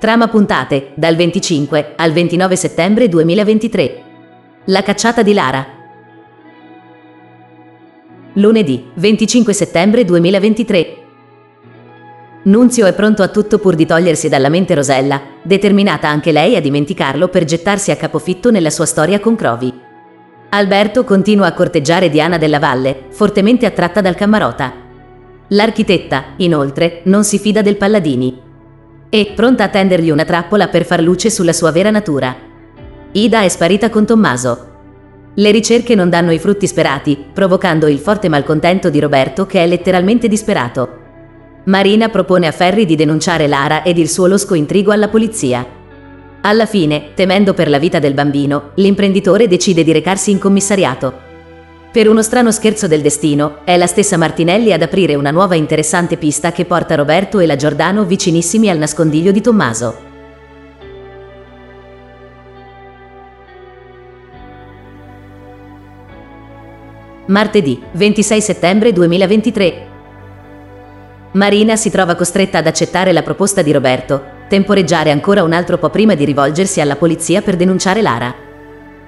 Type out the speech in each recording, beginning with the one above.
Trama puntate dal 25 al 29 settembre 2023. La cacciata di Lara. Lunedì 25 settembre 2023. Nunzio è pronto a tutto pur di togliersi dalla mente Rosella, determinata anche lei a dimenticarlo per gettarsi a capofitto nella sua storia con Crovi. Alberto continua a corteggiare Diana della Valle, fortemente attratta dal Cammarota. L'architetta, inoltre, non si fida del Palladini. È pronta a tendergli una trappola per far luce sulla sua vera natura. Ida è sparita con Tommaso. Le ricerche non danno i frutti sperati, provocando il forte malcontento di Roberto che è letteralmente disperato. Marina propone a Ferri di denunciare Lara ed il suo losco intrigo alla polizia. Alla fine, temendo per la vita del bambino, l'imprenditore decide di recarsi in commissariato. Per uno strano scherzo del destino, è la stessa Martinelli ad aprire una nuova interessante pista che porta Roberto e la Giordano vicinissimi al nascondiglio di Tommaso. Martedì 26 settembre 2023. Marina si trova costretta ad accettare la proposta di Roberto, temporeggiare ancora un altro po' prima di rivolgersi alla polizia per denunciare Lara.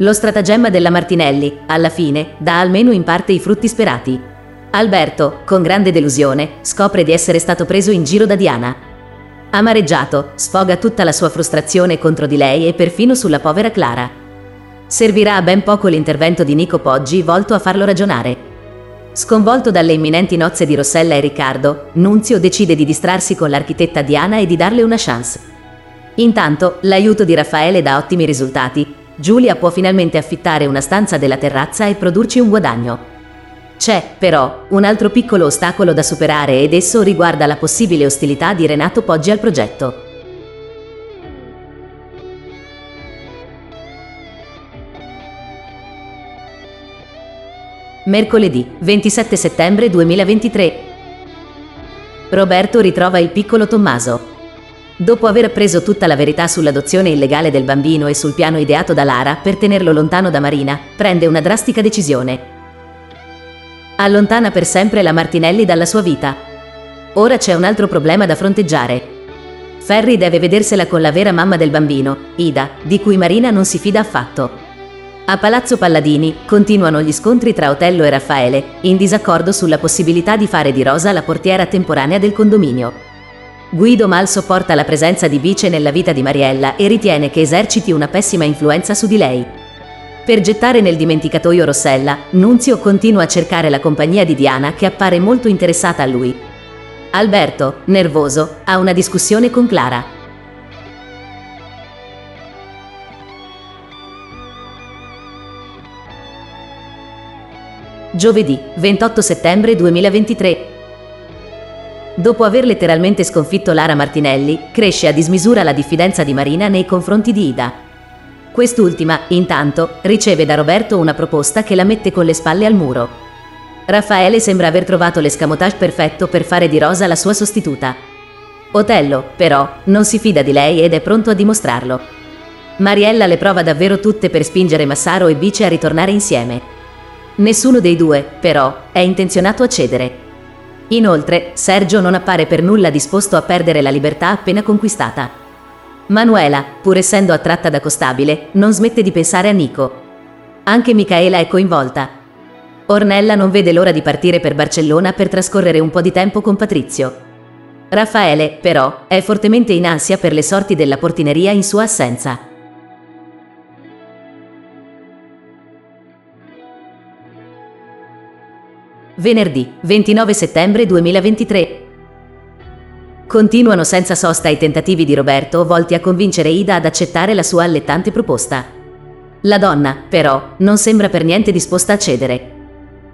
Lo stratagemma della Martinelli, alla fine, dà almeno in parte i frutti sperati. Alberto, con grande delusione, scopre di essere stato preso in giro da Diana. Amareggiato, sfoga tutta la sua frustrazione contro di lei e perfino sulla povera Clara. Servirà a ben poco l'intervento di Nico Poggi volto a farlo ragionare. Sconvolto dalle imminenti nozze di Rossella e Riccardo, Nunzio decide di distrarsi con l'architetta Diana e di darle una chance. Intanto, l'aiuto di Raffaele dà ottimi risultati. Giulia può finalmente affittare una stanza della terrazza e produrci un guadagno. C'è, però, un altro piccolo ostacolo da superare ed esso riguarda la possibile ostilità di Renato Poggi al progetto. Mercoledì 27 settembre 2023. Roberto ritrova il piccolo Tommaso. Dopo aver appreso tutta la verità sull'adozione illegale del bambino e sul piano ideato da Lara per tenerlo lontano da Marina, prende una drastica decisione. Allontana per sempre la Martinelli dalla sua vita. Ora c'è un altro problema da fronteggiare. Ferri deve vedersela con la vera mamma del bambino, Ida, di cui Marina non si fida affatto. A Palazzo Palladini continuano gli scontri tra Otello e Raffaele, in disaccordo sulla possibilità di fare di Rosa la portiera temporanea del condominio. Guido mal sopporta la presenza di Bice nella vita di Mariella e ritiene che eserciti una pessima influenza su di lei. Per gettare nel dimenticatoio Rossella, Nunzio continua a cercare la compagnia di Diana che appare molto interessata a lui. Alberto, nervoso, ha una discussione con Clara. Giovedì 28 settembre 2023. Dopo aver letteralmente sconfitto Lara Martinelli, cresce a dismisura la diffidenza di Marina nei confronti di Ida. Quest'ultima, intanto, riceve da Roberto una proposta che la mette con le spalle al muro. Raffaele sembra aver trovato l'escamotage perfetto per fare di Rosa la sua sostituta. Otello, però, non si fida di lei ed è pronto a dimostrarlo. Mariella le prova davvero tutte per spingere Massaro e Bice a ritornare insieme. Nessuno dei due, però, è intenzionato a cedere. Inoltre, Sergio non appare per nulla disposto a perdere la libertà appena conquistata. Manuela, pur essendo attratta da Costabile, non smette di pensare a Nico. Anche Micaela è coinvolta. Ornella non vede l'ora di partire per Barcellona per trascorrere un po' di tempo con Patrizio. Raffaele, però, è fortemente in ansia per le sorti della portineria in sua assenza. Venerdì 29 settembre 2023. Continuano senza sosta i tentativi di Roberto volti a convincere Ida ad accettare la sua allettante proposta. La donna, però, non sembra per niente disposta a cedere.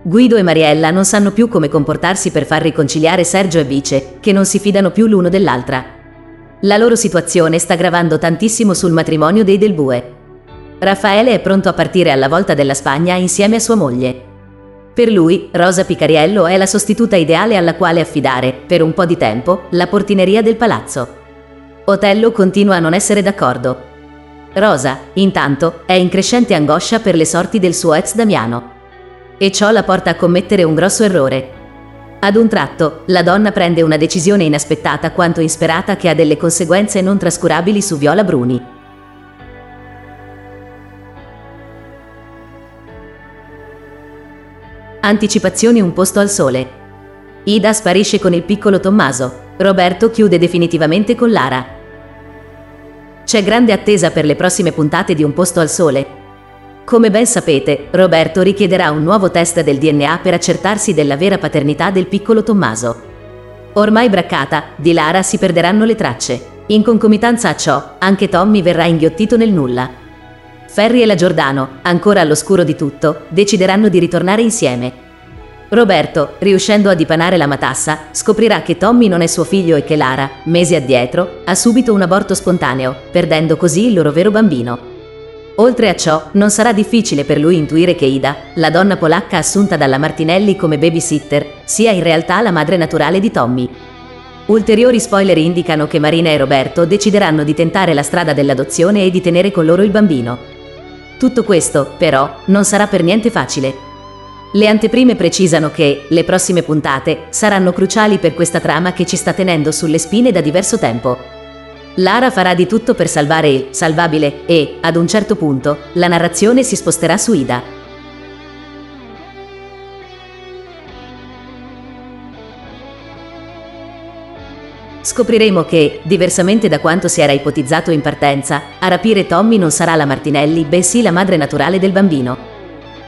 Guido e Mariella non sanno più come comportarsi per far riconciliare Sergio e Vice, che non si fidano più l'uno dell'altra. La loro situazione sta gravando tantissimo sul matrimonio dei Del Bue. Raffaele è pronto a partire alla volta della Spagna insieme a sua moglie. Per lui, Rosa Picariello è la sostituta ideale alla quale affidare, per un po' di tempo, la portineria del palazzo. Otello continua a non essere d'accordo. Rosa, intanto, è in crescente angoscia per le sorti del suo ex Damiano. E ciò la porta a commettere un grosso errore. Ad un tratto, la donna prende una decisione inaspettata quanto insperata che ha delle conseguenze non trascurabili su Viola Bruni. Anticipazioni un posto al sole. Ida sparisce con il piccolo Tommaso. Roberto chiude definitivamente con Lara. C'è grande attesa per le prossime puntate di Un posto al sole. Come ben sapete, Roberto richiederà un nuovo test del DNA per accertarsi della vera paternità del piccolo Tommaso. Ormai braccata, di Lara si perderanno le tracce. In concomitanza a ciò, anche Tommy verrà inghiottito nel nulla. Ferri e la Giordano, ancora all'oscuro di tutto, decideranno di ritornare insieme. Roberto, riuscendo a dipanare la matassa, scoprirà che Tommy non è suo figlio e che Lara, mesi addietro, ha subito un aborto spontaneo, perdendo così il loro vero bambino. Oltre a ciò, non sarà difficile per lui intuire che Ida, la donna polacca assunta dalla Martinelli come babysitter, sia in realtà la madre naturale di Tommy. Ulteriori spoiler indicano che Marina e Roberto decideranno di tentare la strada dell'adozione e di tenere con loro il bambino. Tutto questo, però, non sarà per niente facile. Le anteprime precisano che le prossime puntate saranno cruciali per questa trama che ci sta tenendo sulle spine da diverso tempo. Lara farà di tutto per salvare il salvabile e, ad un certo punto, la narrazione si sposterà su Ida. Scopriremo che, diversamente da quanto si era ipotizzato in partenza, a rapire Tommy non sarà la Martinelli, bensì la madre naturale del bambino.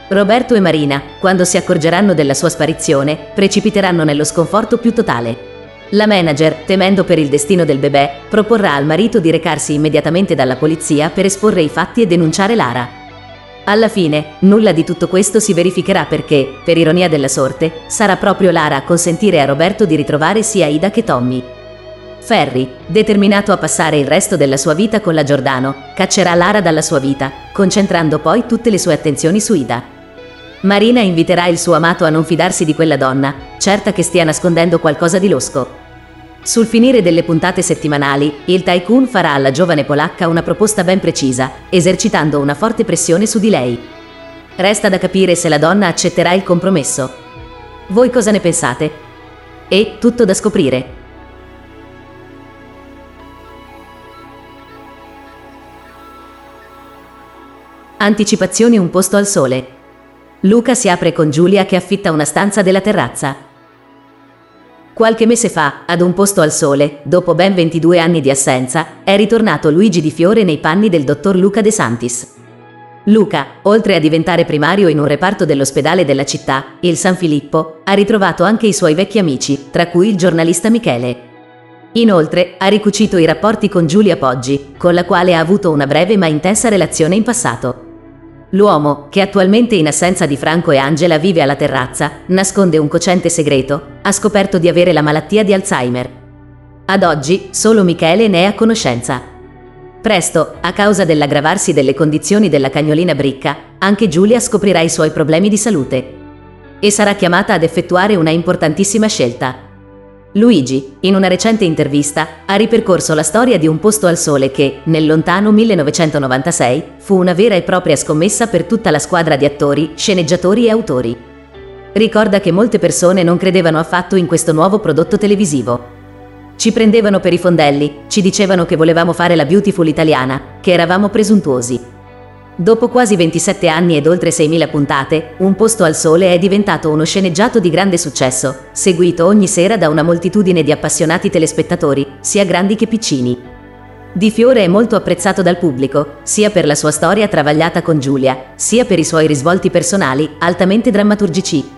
Roberto e Marina, quando si accorgeranno della sua sparizione, precipiteranno nello sconforto più totale. La manager, temendo per il destino del bebè, proporrà al marito di recarsi immediatamente dalla polizia per esporre i fatti e denunciare Lara. Alla fine, nulla di tutto questo si verificherà perché, per ironia della sorte, sarà proprio Lara a consentire a Roberto di ritrovare sia Ida che Tommy. Ferri, determinato a passare il resto della sua vita con la Giordano, caccerà Lara dalla sua vita, concentrando poi tutte le sue attenzioni su Ida. Marina inviterà il suo amato a non fidarsi di quella donna, certa che stia nascondendo qualcosa di losco. Sul finire delle puntate settimanali, il tycoon farà alla giovane polacca una proposta ben precisa, esercitando una forte pressione su di lei. Resta da capire se la donna accetterà il compromesso. Voi cosa ne pensate? E tutto da scoprire. Anticipazioni un posto al sole. Luca si apre con Giulia che affitta una stanza della terrazza. Qualche mese fa, ad un posto al sole, dopo ben 22 anni di assenza, è ritornato Luigi Di Fiore nei panni del dottor Luca De Santis. Luca, oltre a diventare primario in un reparto dell'ospedale della città, il San Filippo, ha ritrovato anche i suoi vecchi amici, tra cui il giornalista Michele. Inoltre, ha ricucito i rapporti con Giulia Poggi, con la quale ha avuto una breve ma intensa relazione in passato. L'uomo, che attualmente in assenza di Franco e Angela vive alla terrazza, nasconde un cocente segreto, ha scoperto di avere la malattia di Alzheimer. Ad oggi solo Michele ne è a conoscenza. Presto, a causa dell'aggravarsi delle condizioni della cagnolina Bricca, anche Giulia scoprirà i suoi problemi di salute. E sarà chiamata ad effettuare una importantissima scelta, Luigi, in una recente intervista, ha ripercorso la storia di un posto al sole che, nel lontano 1996, fu una vera e propria scommessa per tutta la squadra di attori, sceneggiatori e autori. Ricorda che molte persone non credevano affatto in questo nuovo prodotto televisivo. Ci prendevano per i fondelli, ci dicevano che volevamo fare la beautiful italiana, che eravamo presuntuosi. Dopo quasi 27 anni ed oltre 6.000 puntate, Un posto al sole è diventato uno sceneggiato di grande successo, seguito ogni sera da una moltitudine di appassionati telespettatori, sia grandi che piccini. Di Fiore è molto apprezzato dal pubblico, sia per la sua storia travagliata con Giulia, sia per i suoi risvolti personali, altamente drammaturgici.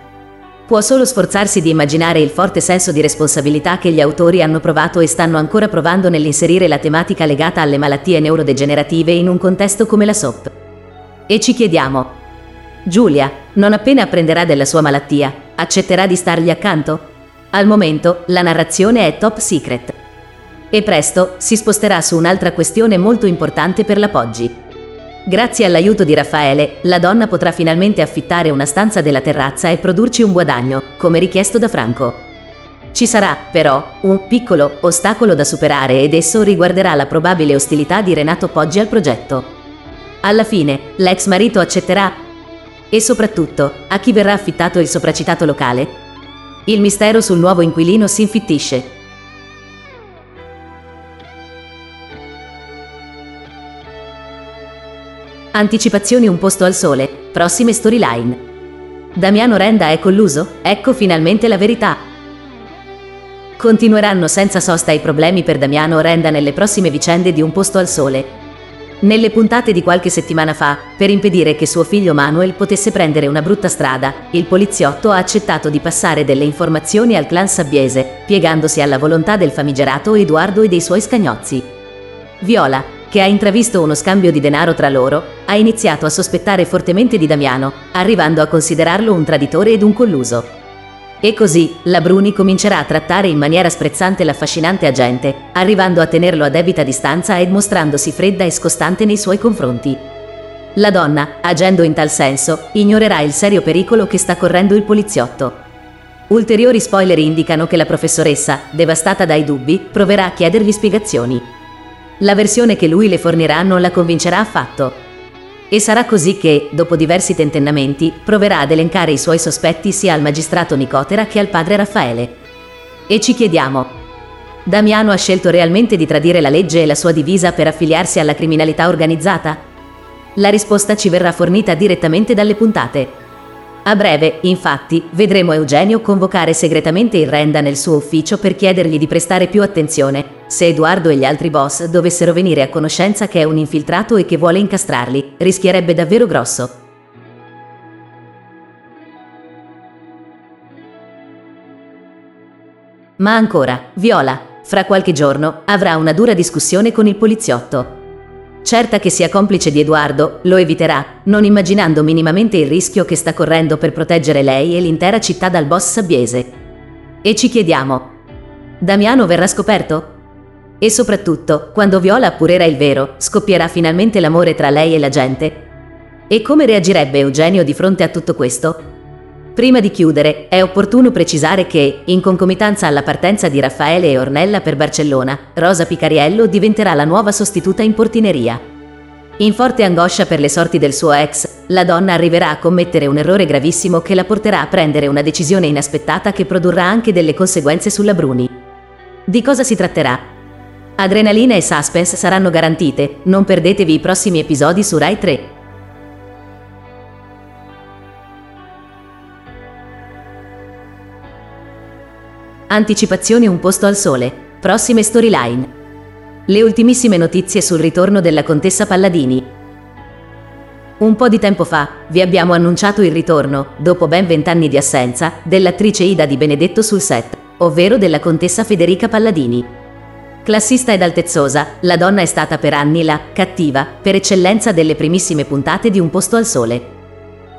Può solo sforzarsi di immaginare il forte senso di responsabilità che gli autori hanno provato e stanno ancora provando nell'inserire la tematica legata alle malattie neurodegenerative in un contesto come la SOP. E ci chiediamo, Giulia, non appena apprenderà della sua malattia, accetterà di stargli accanto? Al momento, la narrazione è top secret. E presto si sposterà su un'altra questione molto importante per la Poggi. Grazie all'aiuto di Raffaele, la donna potrà finalmente affittare una stanza della terrazza e produrci un guadagno, come richiesto da Franco. Ci sarà, però, un piccolo ostacolo da superare ed esso riguarderà la probabile ostilità di Renato Poggi al progetto. Alla fine, l'ex marito accetterà? E soprattutto, a chi verrà affittato il sopracitato locale? Il mistero sul nuovo inquilino si infittisce. Anticipazioni un posto al sole, prossime storyline. Damiano Renda è colluso? Ecco finalmente la verità. Continueranno senza sosta i problemi per Damiano Renda nelle prossime vicende di Un posto al sole, nelle puntate di qualche settimana fa, per impedire che suo figlio Manuel potesse prendere una brutta strada, il poliziotto ha accettato di passare delle informazioni al clan sabbiese, piegandosi alla volontà del famigerato Edoardo e dei suoi scagnozzi. Viola, che ha intravisto uno scambio di denaro tra loro, ha iniziato a sospettare fortemente di Damiano, arrivando a considerarlo un traditore ed un colluso. E così la Bruni comincerà a trattare in maniera sprezzante l'affascinante agente, arrivando a tenerlo a debita distanza ed mostrandosi fredda e scostante nei suoi confronti. La donna, agendo in tal senso, ignorerà il serio pericolo che sta correndo il poliziotto. Ulteriori spoiler indicano che la professoressa, devastata dai dubbi, proverà a chiedergli spiegazioni. La versione che lui le fornirà non la convincerà affatto, e sarà così che, dopo diversi tentennamenti, proverà ad elencare i suoi sospetti sia al magistrato Nicotera che al padre Raffaele. E ci chiediamo, Damiano ha scelto realmente di tradire la legge e la sua divisa per affiliarsi alla criminalità organizzata? La risposta ci verrà fornita direttamente dalle puntate. A breve, infatti, vedremo Eugenio convocare segretamente il Renda nel suo ufficio per chiedergli di prestare più attenzione se Edoardo e gli altri boss dovessero venire a conoscenza che è un infiltrato e che vuole incastrarli, rischierebbe davvero grosso. Ma ancora, Viola, fra qualche giorno, avrà una dura discussione con il poliziotto. Certa che sia complice di Edoardo, lo eviterà, non immaginando minimamente il rischio che sta correndo per proteggere lei e l'intera città dal boss sabbiese. E ci chiediamo, Damiano verrà scoperto? E soprattutto, quando Viola appurerà il vero, scoppierà finalmente l'amore tra lei e la gente? E come reagirebbe Eugenio di fronte a tutto questo? Prima di chiudere, è opportuno precisare che, in concomitanza alla partenza di Raffaele e Ornella per Barcellona, Rosa Picariello diventerà la nuova sostituta in portineria. In forte angoscia per le sorti del suo ex, la donna arriverà a commettere un errore gravissimo che la porterà a prendere una decisione inaspettata che produrrà anche delle conseguenze sulla Bruni. Di cosa si tratterà? Adrenalina e suspense saranno garantite, non perdetevi i prossimi episodi su Rai 3. Anticipazioni Un posto al sole. Prossime storyline. Le ultimissime notizie sul ritorno della contessa Palladini. Un po' di tempo fa vi abbiamo annunciato il ritorno, dopo ben vent'anni di assenza, dell'attrice Ida di Benedetto sul set, ovvero della contessa Federica Palladini. Classista ed altezzosa, la donna è stata per anni la cattiva, per eccellenza delle primissime puntate di Un posto al sole.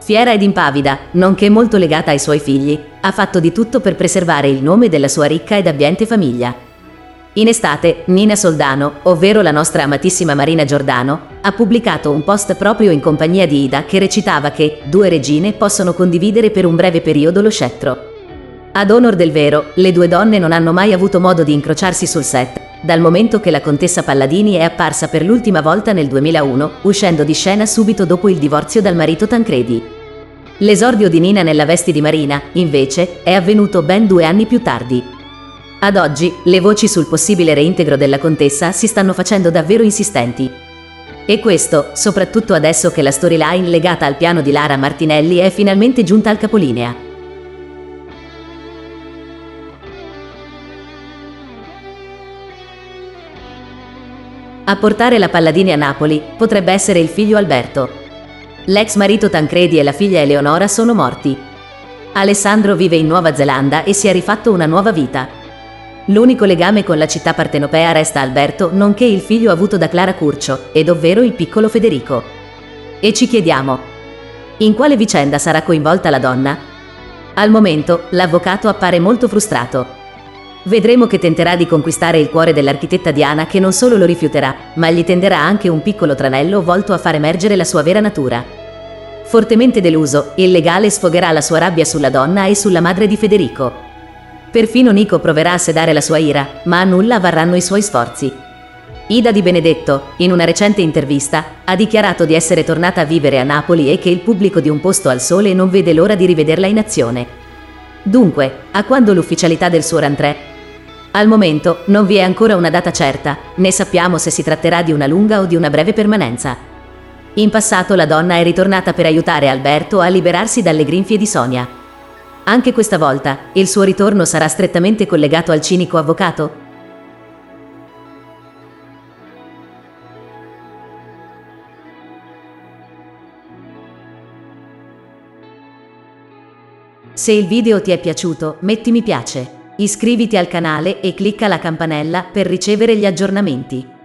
Fiera ed impavida, nonché molto legata ai suoi figli, ha fatto di tutto per preservare il nome della sua ricca ed abbiente famiglia. In estate, Nina Soldano, ovvero la nostra amatissima Marina Giordano, ha pubblicato un post proprio in compagnia di Ida che recitava che due regine possono condividere per un breve periodo lo scettro. Ad onor del vero, le due donne non hanno mai avuto modo di incrociarsi sul set, dal momento che la contessa Palladini è apparsa per l'ultima volta nel 2001, uscendo di scena subito dopo il divorzio dal marito Tancredi. L'esordio di Nina nella veste di Marina, invece, è avvenuto ben due anni più tardi. Ad oggi, le voci sul possibile reintegro della contessa si stanno facendo davvero insistenti. E questo, soprattutto adesso che la storyline legata al piano di Lara Martinelli è finalmente giunta al capolinea. A portare la Palladini a Napoli potrebbe essere il figlio Alberto. L'ex marito Tancredi e la figlia Eleonora sono morti. Alessandro vive in Nuova Zelanda e si è rifatto una nuova vita. L'unico legame con la città partenopea resta Alberto, nonché il figlio avuto da Clara Curcio, ed ovvero il piccolo Federico. E ci chiediamo, in quale vicenda sarà coinvolta la donna? Al momento, l'avvocato appare molto frustrato. Vedremo che tenterà di conquistare il cuore dell'architetta Diana che non solo lo rifiuterà, ma gli tenderà anche un piccolo tranello volto a far emergere la sua vera natura. Fortemente deluso, il legale sfogherà la sua rabbia sulla donna e sulla madre di Federico. Perfino Nico proverà a sedare la sua ira, ma a nulla varranno i suoi sforzi. Ida Di Benedetto, in una recente intervista, ha dichiarato di essere tornata a vivere a Napoli e che il pubblico di Un posto al sole non vede l'ora di rivederla in azione. Dunque, a quando l'ufficialità del suo rentrée? Al momento non vi è ancora una data certa, né sappiamo se si tratterà di una lunga o di una breve permanenza. In passato la donna è ritornata per aiutare Alberto a liberarsi dalle grinfie di Sonia. Anche questa volta il suo ritorno sarà strettamente collegato al cinico avvocato? Se il video ti è piaciuto, metti mi piace. Iscriviti al canale e clicca la campanella per ricevere gli aggiornamenti.